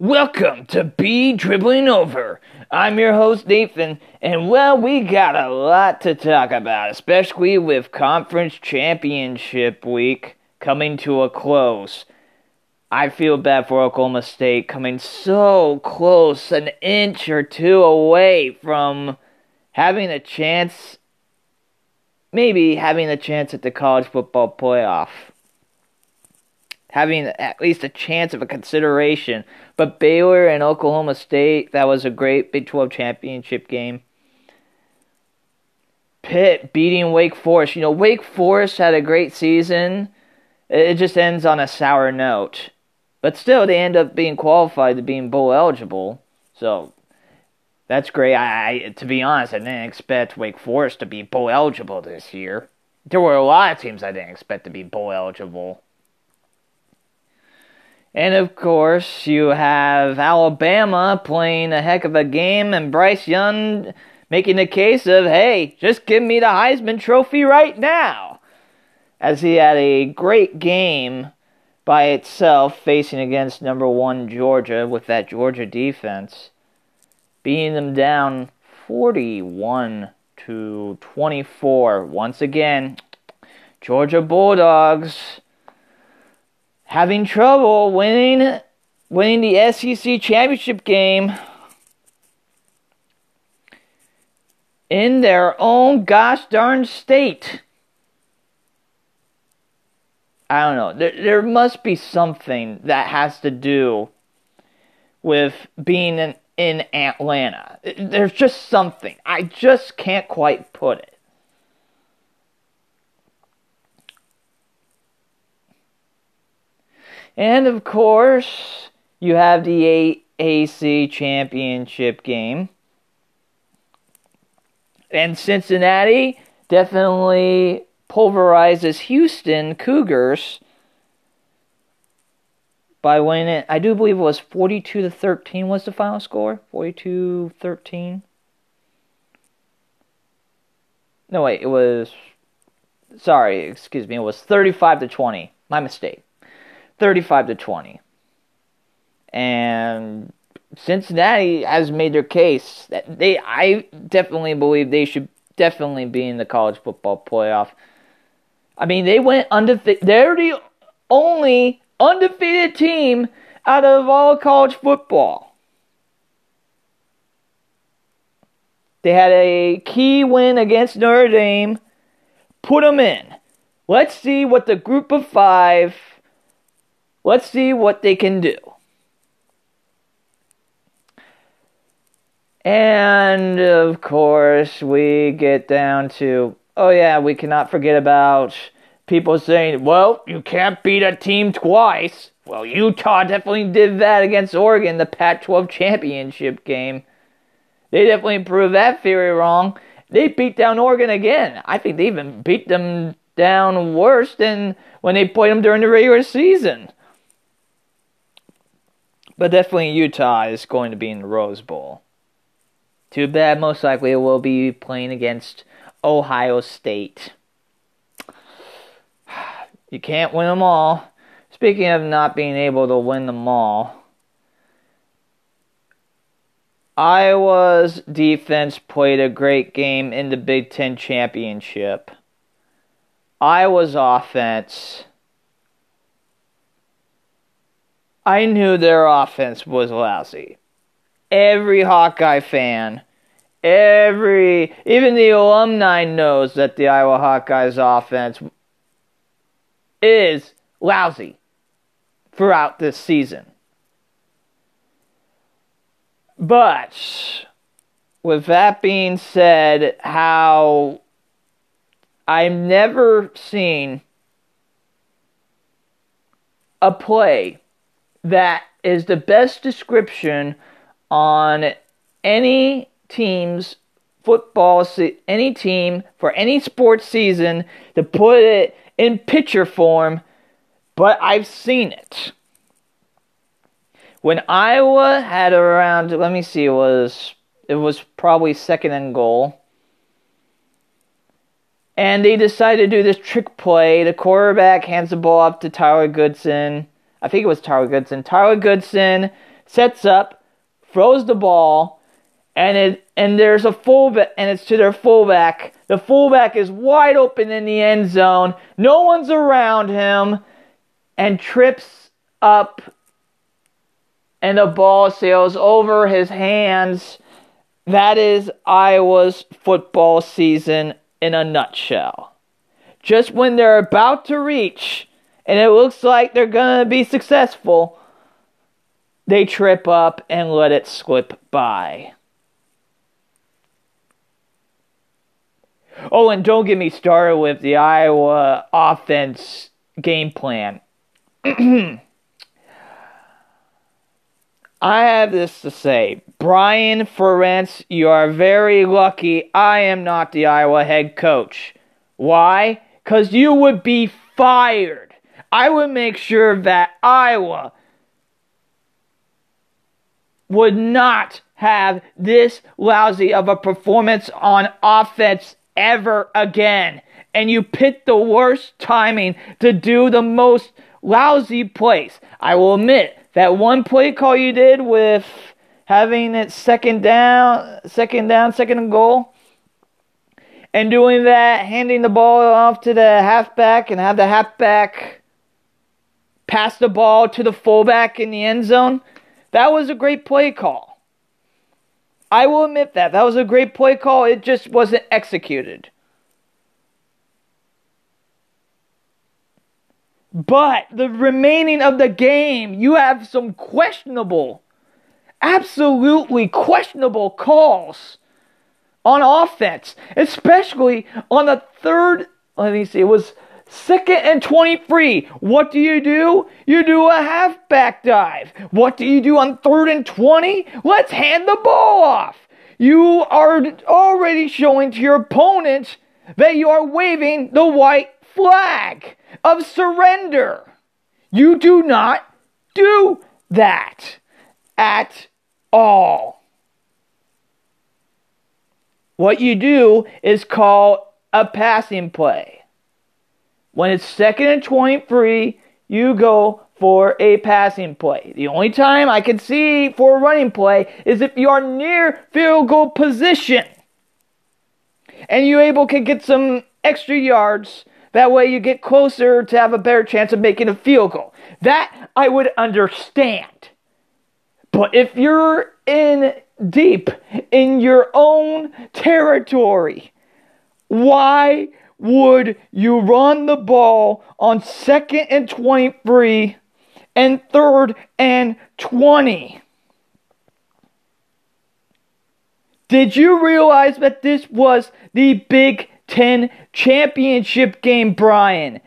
Welcome to Be Dribbling Over. I'm your host, Nathan, and well, we got a lot to talk about, especially with Conference Championship Week coming to a close. I feel bad for Oklahoma State coming so close, an inch or two away from having a chance, maybe having a chance at the college football playoff having at least a chance of a consideration. But Baylor and Oklahoma State, that was a great Big 12 championship game. Pitt beating Wake Forest. You know, Wake Forest had a great season. It just ends on a sour note. But still, they end up being qualified to being bowl eligible. So that's great. I, I to be honest, I didn't expect Wake Forest to be bowl eligible this year. There were a lot of teams I didn't expect to be bowl eligible. And of course, you have Alabama playing a heck of a game, and Bryce Young making the case of, hey, just give me the Heisman Trophy right now. As he had a great game by itself facing against number one Georgia with that Georgia defense, beating them down 41 to 24. Once again, Georgia Bulldogs having trouble winning winning the SEC championship game in their own gosh darn state. I don't know. There, there must be something that has to do with being in, in Atlanta. There's just something. I just can't quite put it. And of course, you have the AAC championship game. And Cincinnati definitely pulverizes Houston Cougars by winning I do believe it was 42 to 13 was the final score. 42 13. No wait, it was sorry, excuse me, it was 35 to 20. My mistake. 35 to 20. And Cincinnati has made their case that they I definitely believe they should definitely be in the college football playoff. I mean, they went undefeated. They're the only undefeated team out of all college football. They had a key win against Notre Dame. Put them in. Let's see what the group of five Let's see what they can do. And of course, we get down to oh, yeah, we cannot forget about people saying, well, you can't beat a team twice. Well, Utah definitely did that against Oregon, the Pac 12 championship game. They definitely proved that theory wrong. They beat down Oregon again. I think they even beat them down worse than when they played them during the regular season. But definitely Utah is going to be in the Rose Bowl. Too bad, most likely it will be playing against Ohio State. You can't win them all. Speaking of not being able to win them all, Iowa's defense played a great game in the Big Ten Championship. Iowa's offense I knew their offense was lousy. Every Hawkeye fan, every even the alumni knows that the Iowa Hawkeyes offense is lousy throughout this season. But with that being said, how I've never seen a play that is the best description on any team's football any team for any sports season to put it in picture form but I've seen it. When Iowa had around let me see it was it was probably second and goal. And they decided to do this trick play. The quarterback hands the ball off to Tyler Goodson I think it was Tyler Goodson. Tyler Goodson sets up, throws the ball, and it and there's a fullback and it's to their fullback. The fullback is wide open in the end zone. No one's around him and trips up and the ball sails over his hands. That is Iowa's football season in a nutshell. Just when they're about to reach and it looks like they're going to be successful, they trip up and let it slip by. Oh, and don't get me started with the Iowa offense game plan. I have this to say. Brian Ferentz, you are very lucky I am not the Iowa head coach. Why? Because you would be fired. I would make sure that Iowa would not have this lousy of a performance on offense ever again. And you picked the worst timing to do the most lousy plays. I will admit that one play call you did with having it second down, second down, second and goal, and doing that, handing the ball off to the halfback and have the halfback pass the ball to the fullback in the end zone. That was a great play call. I will admit that. That was a great play call. It just wasn't executed. But the remaining of the game, you have some questionable, absolutely questionable calls on offense, especially on the third. Let me see, it was second and 23. What do you do? You do a halfback dive. What do you do on third and 20? Let's hand the ball off. You are already showing to your opponent that you are waving the white flag of surrender. You do not do that at all. What you do is call a passing play. When it's second and 23, you go for a passing play. The only time I can see for a running play is if you are near field goal position and you able to get some extra yards that way you get closer to have a better chance of making a field goal. That I would understand. But if you're in deep in your own territory, why would you run the ball on second and 23 and third and 20? Did you realize that this was the Big 10 championship game, Brian.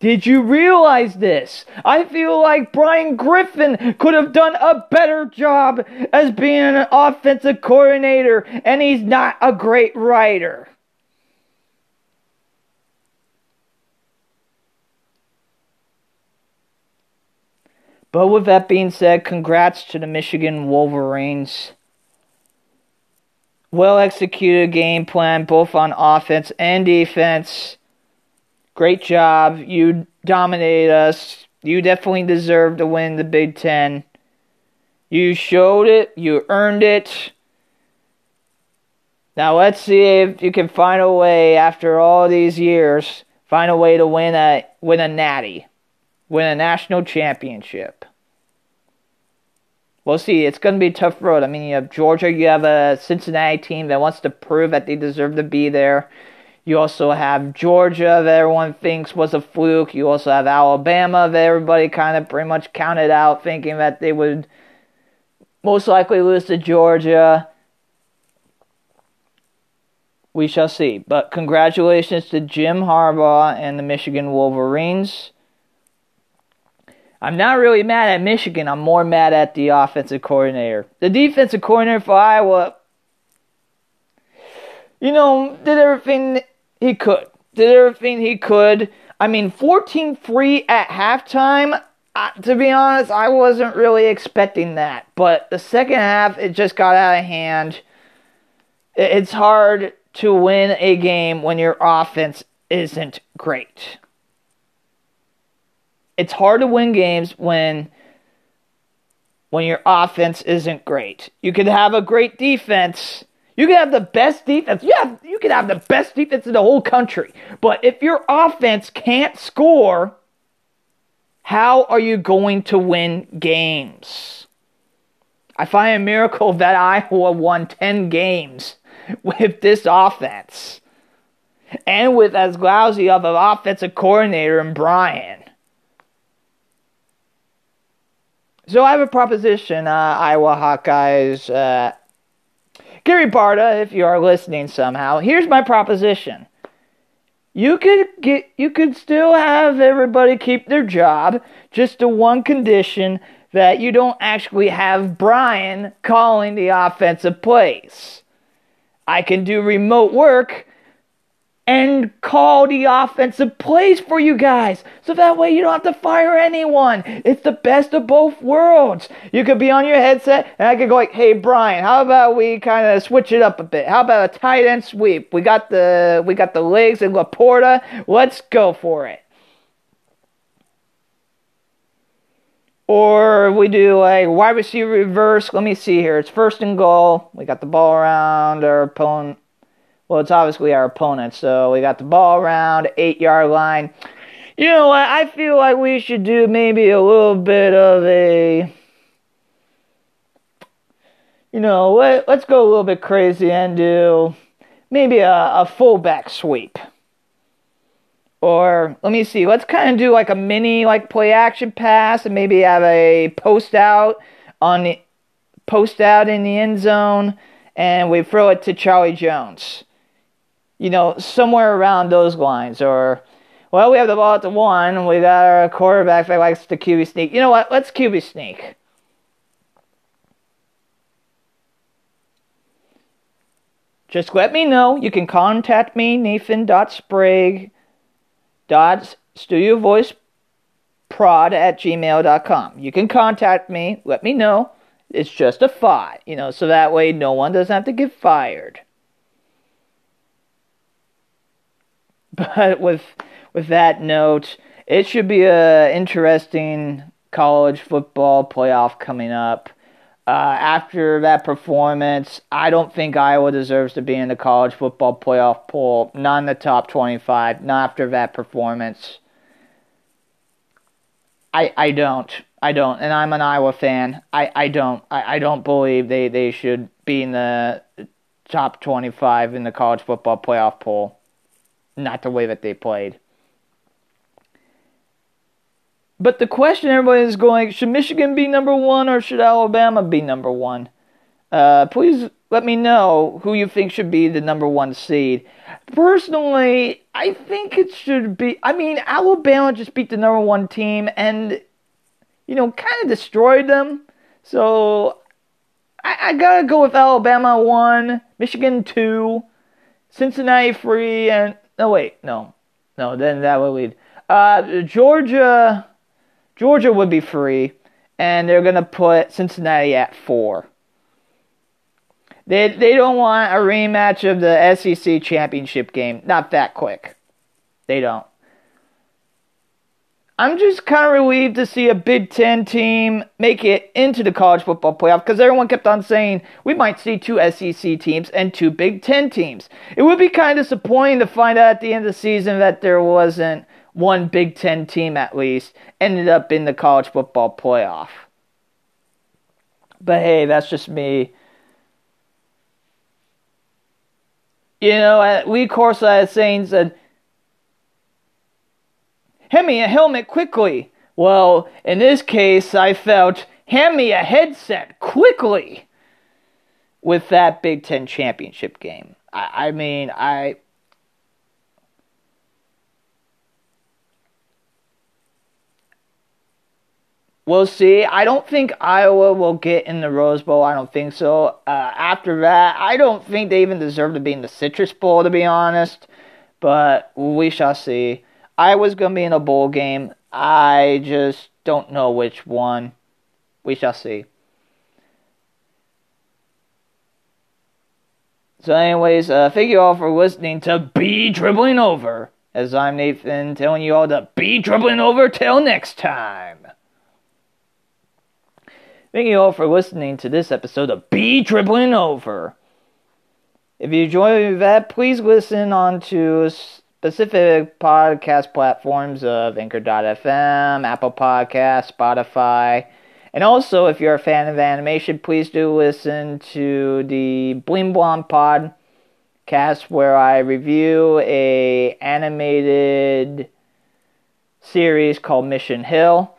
Did you realize this? I feel like Brian Griffin could have done a better job as being an offensive coordinator, and he's not a great writer. But with that being said, congrats to the Michigan Wolverines well executed game plan, both on offense and defense. Great job. You dominated us. You definitely deserve to win the Big Ten. You showed it. You earned it. Now let's see if you can find a way after all these years, find a way to win a win a natty, win a national championship we'll see. It's going to be a tough road. I mean, you have Georgia, you have a Cincinnati team that wants to prove that they deserve to be there. You also have Georgia that everyone thinks was a fluke. You also have Alabama that everybody kind of pretty much counted out, thinking that they would most likely lose to Georgia. We shall see. But congratulations to Jim Harbaugh and the Michigan Wolverines. I'm not really mad at Michigan. I'm more mad at the offensive coordinator. The defensive coordinator for Iowa, you know, did everything he could. Did everything he could. I mean, 14 3 at halftime. Uh, to be honest, I wasn't really expecting that. But the second half, it just got out of hand. It's hard to win a game when your offense isn't great it's hard to win games when when your offense isn't great. You could have a great defense. You can have the best defense. You have you can have the best defense in the whole country. But if your offense can't score, how are you going to win games? I find a miracle that Iowa won 10 games with this offense. And with as lousy of an offensive coordinator in Brian. So I have a proposition, uh, Iowa Hawkeyes. Uh, Gary Barta, if you are listening somehow, here's my proposition. You could get, you could still have everybody keep their job, just the one condition that you don't actually have Brian calling the offensive plays. I can do remote work and call the offensive plays for you guys. So that way you don't have to fire anyone. It's the best of both worlds. You could be on your headset and I could go like, hey Brian, how about we kind of switch it up a bit? How about a tight end sweep? We got the we got the legs and LaPorta. Let's go for it. Or we do a wide receiver reverse. Let me see here. It's first and goal. We got the ball around our opponent well, it's obviously our opponent. So we got the ball around eight yard line. You know what? I feel like we should do maybe a little bit of a. You know, let, let's go a little bit crazy and do maybe a, a fullback sweep. Or let me see, let's kind of do like a mini like play action pass and maybe have a post out on the post out in the end zone and we throw it to Charlie Jones you know, somewhere around those lines. Or, well, we have the ball at the one. We got our quarterback that likes to QB sneak. You know what? Let's QB sneak. Just let me know. You can contact me, Nathan.Sprague. Studio Voice prod at gmail.com. You can contact me. Let me know. It's just a thought, you know, so that way no one doesn't have to get fired. But with with that note, it should be a interesting college football playoff coming up. Uh, after that performance, I don't think Iowa deserves to be in the college football playoff poll. Not in the top 25. Not after that performance. I I don't. I don't. And I'm an Iowa fan. I, I don't. I, I don't believe they, they should be in the top 25 in the college football playoff poll not the way that they played. But the question everybody is going should Michigan be number one or should Alabama be number one? Uh, please let me know who you think should be the number one seed. Personally, I think it should be. I mean, Alabama just beat the number one team and, you know, kind of destroyed them. So I, I gotta go with Alabama one, Michigan two, Cincinnati three, and no, wait, no, no. Then that would lead. Uh, Georgia, Georgia would be free, and they're gonna put Cincinnati at four. They they don't want a rematch of the SEC championship game. Not that quick. They don't. I'm just kind of relieved to see a Big Ten team make it into the college football playoff because everyone kept on saying we might see two SEC teams and two Big Ten teams. It would be kind of disappointing to find out at the end of the season that there wasn't one Big Ten team at least ended up in the college football playoff. But hey, that's just me. You know, Lee Corso saying said Hand me a helmet quickly. Well, in this case, I felt, hand me a headset quickly with that Big Ten championship game. I, I mean, I. We'll see. I don't think Iowa will get in the Rose Bowl. I don't think so. Uh, after that, I don't think they even deserve to be in the Citrus Bowl, to be honest. But we shall see. I was going to be in a bowl game. I just don't know which one. We shall see. So, anyways, uh, thank you all for listening to Be Dribbling Over. As I'm Nathan telling you all to be dribbling over till next time. Thank you all for listening to this episode of B Dribbling Over. If you enjoy that, please listen on to specific podcast platforms of Anchor.fm, Apple Podcast, Spotify. And also, if you're a fan of animation, please do listen to the Bling Blonde podcast where I review a animated series called Mission Hill.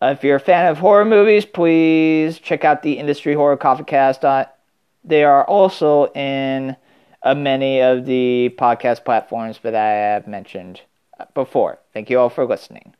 Uh, if you're a fan of horror movies, please check out the Industry Horror Coffee Cast. They are also in uh, many of the podcast platforms that I have mentioned before. Thank you all for listening.